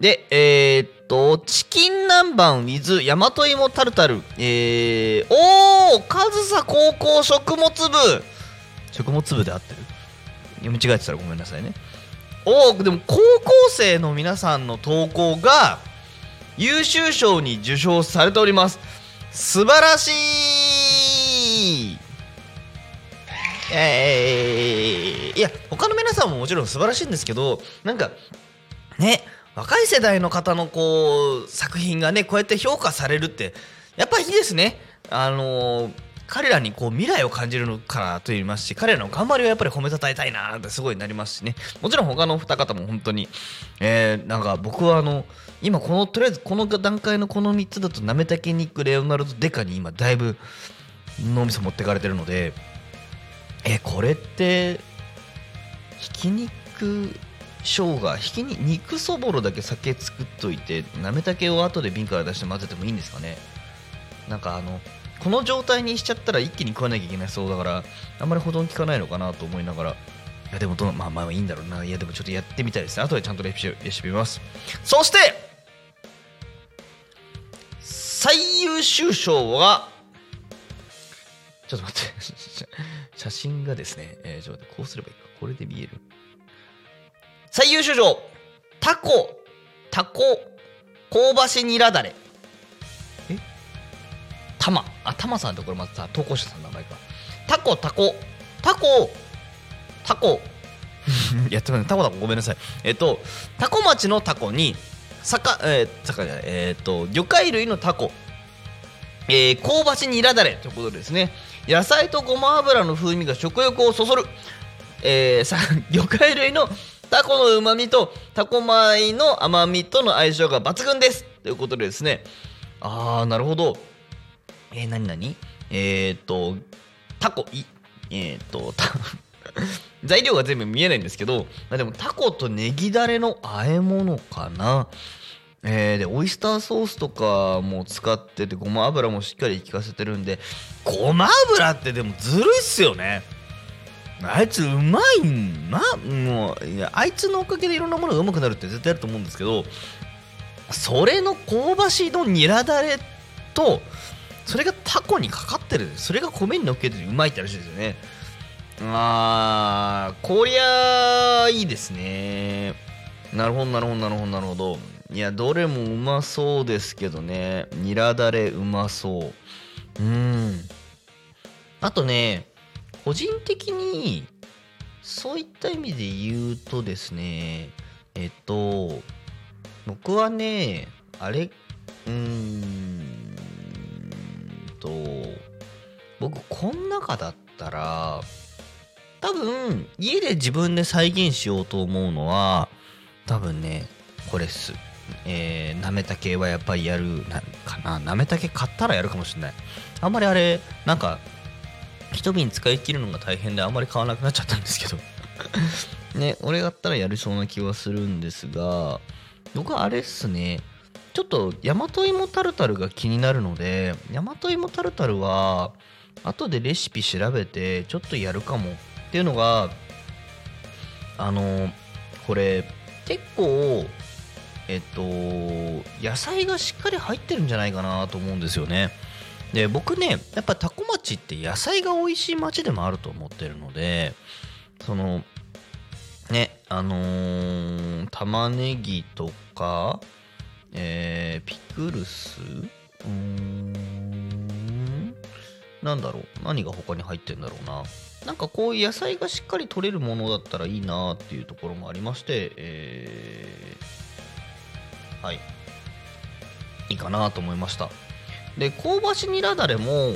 でえー、っとチキン南蛮 with 大和芋タルタル。えー、おお上総高校食物部。食物部で合ってる？読み違えてたらごめんなさいね。おおでも高校生の皆さんの投稿が優秀賞に受賞されております。素晴らしい！えー、いや他の皆さんももちろん素晴らしいんですけどなんかね若い世代の方のこう作品がねこうやって評価されるってやっぱりいいですね。あのー彼らにこう未来を感じるのかなと言いますし彼らの頑張りをやっぱり褒めたたえたいなってすごいなりますしね。もちろん他の二方も本当に、えー、なんか僕はあの今このとりあえずこの段階のこの3つだとなめたけニックレオナルド・デカに今だいぶ脳みそ持ってかれてるのでえこれってひき肉生姜ひき肉そぼろだけ酒作っといてなめたけを後で瓶から出して混ぜてもいいんですかね。なんかあのこの状態にしちゃったら一気に食わなきゃいけないそうだからあんまり保存効かないのかなと思いながら。いやでもどのまあまあいいんだろうな。いやでもちょっとやってみたいですね。後でちゃんとレシピレシピ見ます。そして最優秀賞はちょっと待って。写真がですね、えー、ちょっとこうすればいいか。これで見える。最優秀賞タコタコ香ばしニラだれ。たまあたまさんってこれまた投稿者さんの名前か。タコタコ。タコタコ。やってますタコタコごめんなさい。えっとタコ町のタコに魚えー、魚じゃないえー、っと魚介類のタコ。えー、香ばしニラだれ。ということでですね。野菜とごま油の風味が食欲をそそる、えー、さ魚介類のタコのうまみとタコ米の甘みとの相性が抜群ですということでですねああなるほどえー、何何？えー、っと、タコ、い、えー、っと、材料が全部見えないんですけど、まあ、でもタコとネギだれの和え物かな。えー、で、オイスターソースとかも使ってて、ごま油もしっかり効かせてるんで、ごま油ってでもずるいっすよね。あいつうまいんな、もう、いや、あいつのおかげでいろんなものがうまくなるって絶対あると思うんですけど、それの香ばしいのニラだれと、それがタコにかかってるそれが米に乗っけてうまいって話ですよね。あーこりゃいいですね。なるほどなるほどなるほどなるほど。いやどれもうまそうですけどね。ニラだれうまそう。うん。あとね個人的にそういった意味で言うとですねえっと僕はねあれうーんと僕こん中だったら多分家で自分で再現しようと思うのは多分ねこれっす。えー、なめたけはやっぱりやるなかな？なめたけ買ったらやるかもしれない。あんまりあれなんか一瓶使い切るのが大変であんまり買わなくなっちゃったんですけど。ね俺だったらやりそうな気はするんですが僕はあれっすねちょっと大和芋タルタルが気になるので大和芋タルタルは後でレシピ調べてちょっとやるかもっていうのがあのこれ結構えっと野菜がしっかり入ってるんじゃないかなと思うんですよね。で僕ねやっぱタコ町って野菜が美味しい町でもあると思ってるのでそのねあのー、玉ねぎとかえー、ピクルス？うん。なんだろう。何が他に入ってんだろうな。なんかこういう野菜がしっかり取れるものだったらいいなっていうところもありまして、えー、はい。いいかなと思いました。で香ばしニラだれも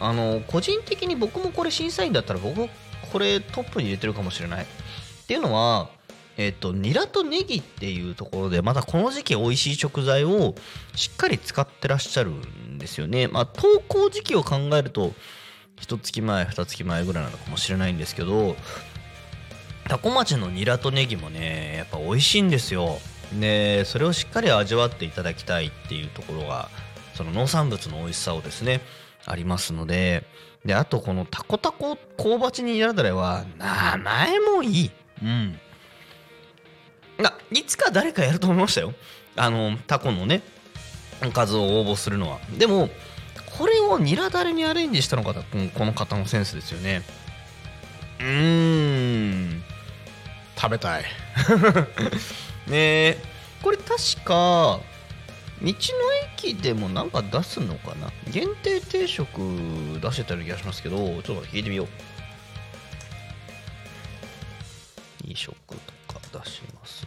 あの個人的に僕もこれ審査員だったら僕これトップに入れてるかもしれないっていうのはえっ、と、ニラとネギっていうところで、まだこの時期美味しい食材をしっかり使ってらっしゃるんですよね。まあ、投稿時期を考えると、一月前、二月前ぐらいなのかもしれないんですけど、タコ町のニラとネギもね、やっぱ美味しいんですよ。で、それをしっかり味わっていただきたいっていうところが、その農産物の美味しさをですね、ありますので、で、あとこのタコタコ香鉢にニラだれは、名前もいい。うん。ないつか誰かやると思いましたよ。あのタコのね数を応募するのは。でもこれをニラだれにアレンジしたのがこの方のセンスですよね。うーん。食べたい。ねえ。これ確か道の駅でもなんか出すのかな？限定定食出してたような気がしますけどちょっと聞いてみよう。いい食とか出します。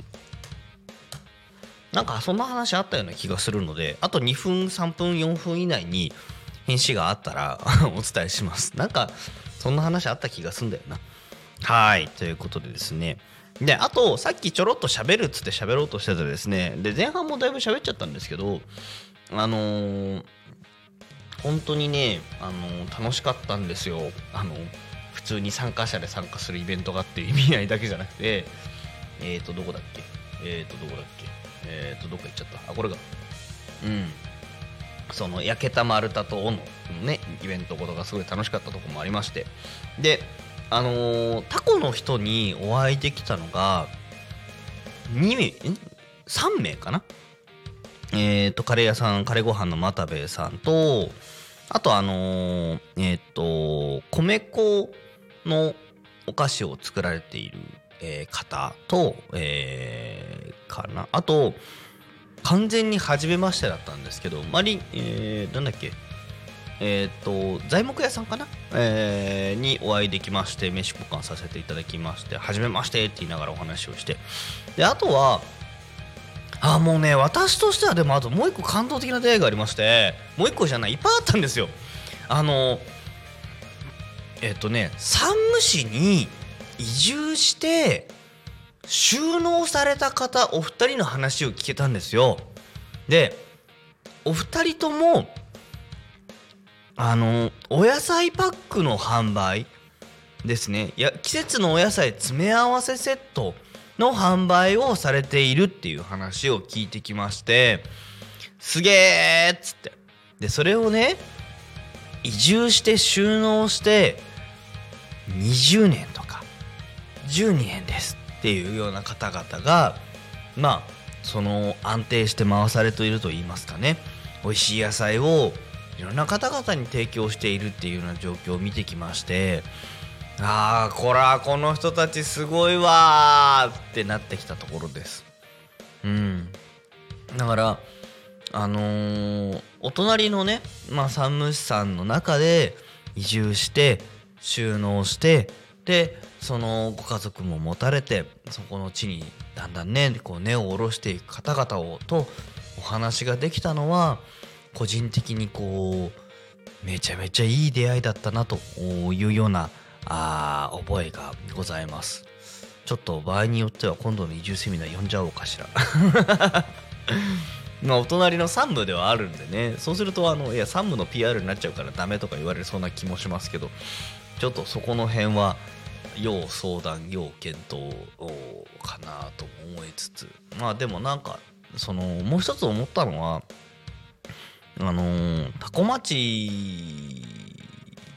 なんかそんな話あったような気がするのであと2分3分4分以内に返信があったら お伝えします。なんかそんな話あった気がすんだよな。はいということでですね。であとさっきちょろっと喋るっつって喋ろうとしてたですねで前半もだいぶ喋っちゃったんですけどあのー、本当にね、あのー、楽しかったんですよ。あの普通に参加者で参加するイベントがっていう意味合いだけじゃなくてえっ、ー、とどこだっけ？えっ、とどこだっけ？えっ、とどっか行っちゃった？あこれがうん。その焼けた丸太と斧のねイベントことがすごい楽しかったとこもありまして。であのー、タコの人にお会いできたのが2名3名かな？えっ、ー、とカレー屋さんカレーご飯の又兵衛さんとあとあのー、えっ、と米粉のお菓子を作られている、え方と、えかな？あと完全に初めましてだったんですけどマリえー、なんだっけ？え、ー、と材木屋さんかな、えー、にお会いできまして飯交換させていただきまして初めましてって言いながらお話をして。であとはあもうね私としてはでもあともう一個感動的な出会いがありましてもう一個じゃないいっぱいあったんですよ。あのえっ、ー、とね山武市に移住して収納された方お二人の話を聞けたんですよ。でお二人ともあのお野菜パックの販売ですね。や季節のお野菜詰め合わせセットの販売をされているっていう話を聞いてきましてすげえっつって。でそれをね移住して収納して20年とか12年ですっていうような方々がまあその安定して回されていると言いますかね。美味しい野菜をいろんな方々に提供しているっていうような状況を見てきましてああこらこの人たちすごいわってなってきたところです。うん。だからあのー、お隣のね、まあ、山武市さんの中で移住して収納してでそのご家族も持たれてそこの地にだんだんねこう根を下ろしていく方々をとお話ができたのは個人的にこうめちゃめちゃいい出会いだったなというようなあ覚えがございます。ちょっと場合によっては今度の移住セミナー呼んじゃおうかしら。まあお隣の山武ではあるんでね。そうするとあのいや山武の PR になっちゃうからダメとか言われそうな気もしますけどちょっとそこの辺は要相談要検討かなと思いつつ。まあでもなんかそのもう一つ思ったのはあのー、タコ町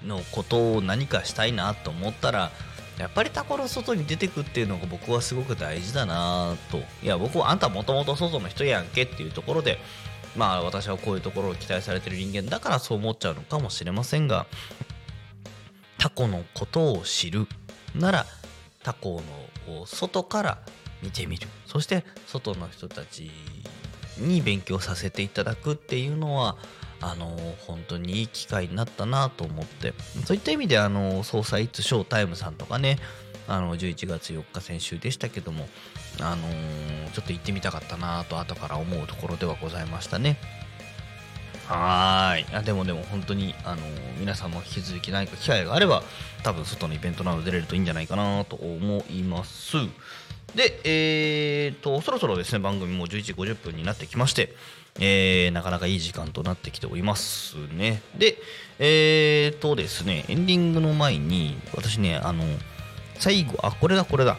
のことを何かしたいなと思ったらやっぱりタコの外に出てくっていうのが僕はすごく大事だなと。いや僕はあんたもともと外の人やんけっていうところでまあ私はこういうところを期待されてる人間だからそう思っちゃうのかもしれませんがタコのことを知るならタコの外から見てみる。そして外の人たちに勉強させていただくっていうのはあの本当にいい機会になったなと思って。そういった意味であの総裁イッツショータイムさんとかねあの11月4日先週でしたけどもあのー、ちょっと行ってみたかったなと後から思うところではございましたね。はい。あでもでも本当にあのー、皆さんも引き続き何か機会があれば多分外のイベントなど出れるといいんじゃないかなと思いますで、えーと、そろそろですね、番組も11時50分になってきまして、えー、なかなかいい時間となってきておりますね。で、えーとですね、エンディングの前に、私ね、あの、最後、あ、これだ、これだ。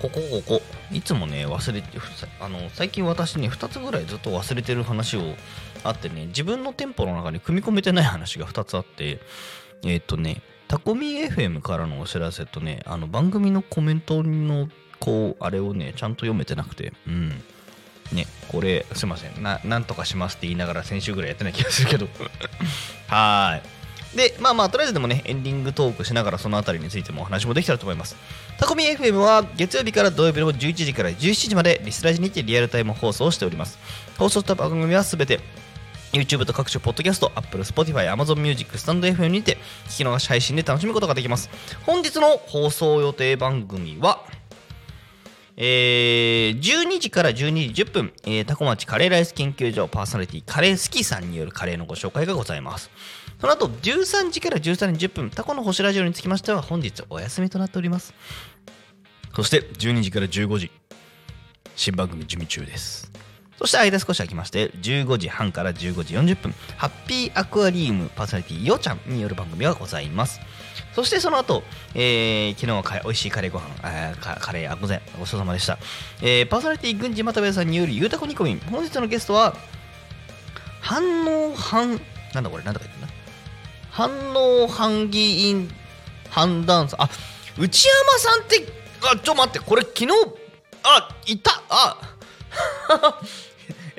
ここ、ここ。いつもね、忘れて、あの、最近私ね、2つぐらいずっと忘れてる話をあってね、自分の店舗の中に組み込めてない話が2つあって、えっ、ー、とね、タコミ FM からのお知らせとね、あの番組のコメントのこう、あれをね、ちゃんと読めてなくて、うん。ね、これ、すいません。な、なんとかしますって言いながら先週ぐらいやってない気がするけど。はーい。で、まあまあ、とりあえずでもね、エンディングトークしながらそのあたりについてもお話もできたらと思います。タコミ FM は月曜日から土曜日の11時から17時までリスラジにてリアルタイム放送をしております。放送した番組はすべて YouTube と各種ポッドキャスト、Apple、Spotify、Amazon Music、スタンド FM にて聞き逃し配信で楽しむことができます。本日の放送予定番組は、えー、12時から12時10分、えー、タコ町カレーライス研究所パーソナリティカレースキさんによるカレーのご紹介がございます。その後、13時から13時10分、タコの星ラジオにつきましては本日お休みとなっております。そして、12時から15時、新番組準備中です。そして間少し空きまして、15時半から15時40分、ハッピーアクアリウムパーソナリティよちゃんによる番組がございます。そしてその後、えー、昨日はか美味しいカレーご飯、あカレー、あ、ごめん、ごちそうさまでした。えー、パーソナリティ軍事又部さんによるゆうたこ煮込み、本日のゲストは、反応反、なんだこれ、なんだか言ってんだ反応反議員判断さあ内山さんってあちょ待ってこれ昨日あいたあ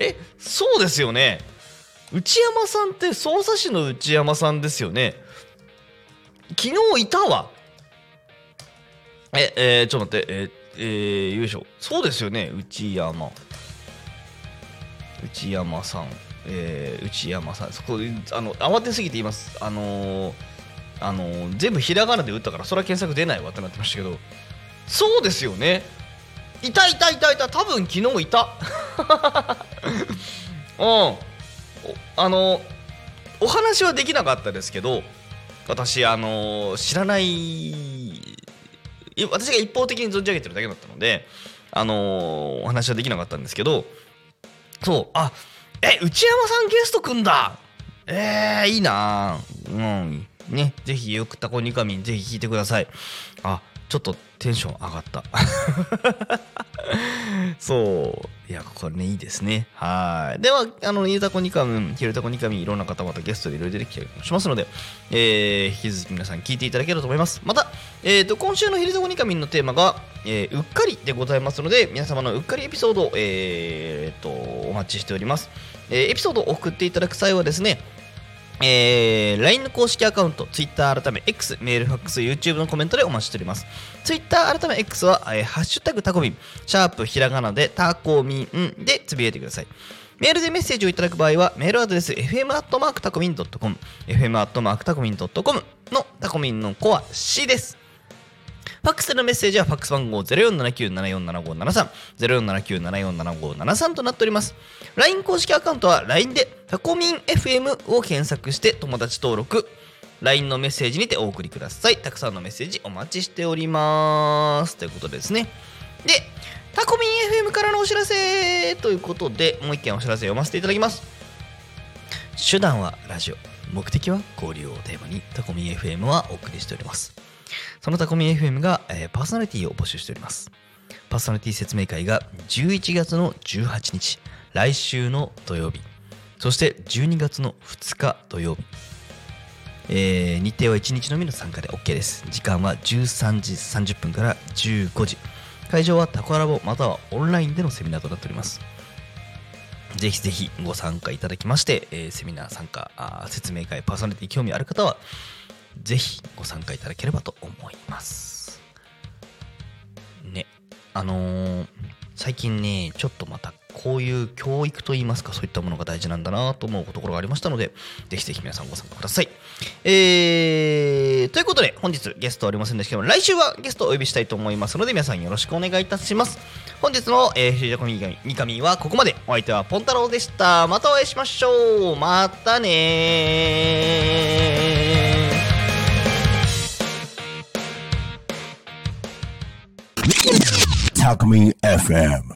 えそうですよね。内山さんって匝瑳市の内山さんですよね。昨日いたわ。ええー、ちょっと待って。え、えー、よいしょ。そうですよね。内山。内山さん。えー、内山さん。そこあの慌てすぎて言います。あのーあのー全部ひらがなで打ったからそれは検索出ないわってなってましたけど。そうですよね。いたいたいたい。た多分昨日いた。うん。あのお話はできなかったですけど私あの知らない私が一方的に存じ上げてるだけだったのであのお話はできなかったんですけどそうあえ内山さんゲストくんだ。えー、いいな。うん。ねぜひよくタコニカミンぜひ聞いてください。あちょっとテンション上がった。そう。いやこれねいいですね。はい。ではあのゆうたこニカミンひるたこニカミいろんな方々ゲストでいろいろ出てきたりもしますので、えー、引き続き皆さん聞いていただければと思います。また、えー、と今週のひるたこニカミのテーマが、えーうっかりでございますので皆様のうっかりエピソード、えー、とお待ちしております、えーエピソードを送っていただく際はですねえー、LINE の公式アカウント、Twitter 改め X、メール、ファックス、YouTube のコメントでお待ちしております。Twitter 改め X は、えーハッシュタグタコミン、シャープひらがなでタコミンでつぶやいてください。メールでメッセージをいただく場合は、メールアドレス、fm アットマークタコミン .com、fm アットマークタコミン .com のタコミンの子は C です。ファックスでのメッセージはファックス番号0479747573 0479747573となっております。LINE 公式アカウントは LINE でタコミン FM を検索して友達登録 LINE のメッセージにてお送りください。たくさんのメッセージお待ちしております。ということでですね。で、タコミン FM からのお知らせということで、もう一件お知らせ読ませていただきます。手段はラジオ、目的は交流をテーマにタコミン FM はお送りしております。そのタコミ FM が、えーパーソナリティを募集しております。パーソナリティ説明会が11月の18日、来週の土曜日、そして12月の2日土曜日、えー日程は1日のみの参加で OK です。時間は13時30分から15時。会場はタコラボまたはオンラインでのセミナーとなっております。ぜひぜひご参加いただきまして、えーセミナー参加、あー説明会、パーソナリティ興味ある方は、ぜひご参加いただければと思います。ね、あのー最近ね、ちょっとまたこういう教育といいますか、そういったものが大事なんだなと思うところがありましたので、ぜひぜひ皆さんご参加ください。えー、ということで、本日ゲストはありませんでしたけども、来週はゲストをお呼びしたいと思いますので、皆さんよろしくお願いいたします。本日の、えー、ヒルジャコミニカミはここまで。お相手はポン太郎でした。またお会いしましょう。またね Alchemy FM.